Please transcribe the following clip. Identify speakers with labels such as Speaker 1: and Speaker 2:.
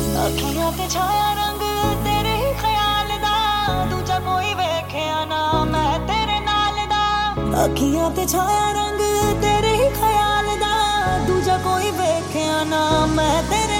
Speaker 1: ਅੱਖੀਆਂ ਤੇ ਛਾਇਆ ਰੰਗ ਤੇਰੇ ਹੀ ਖਿਆਲ ਦਾ ਦੂਜਾ ਕੋਈ ਵੇਖਿਆ ਨਾ ਮੈਂ ਤੇਰੇ ਨਾਲ ਦਾ ਅੱਖੀਆਂ ਤੇ ਛਾਇਆ ਰੰਗ ਤੇਰੇ ਹੀ ਖਿਆਲ ਦਾ ਦੂਜਾ ਕੋਈ ਵੇਖਿਆ ਨਾ ਮੈਂ ਤੇਰੇ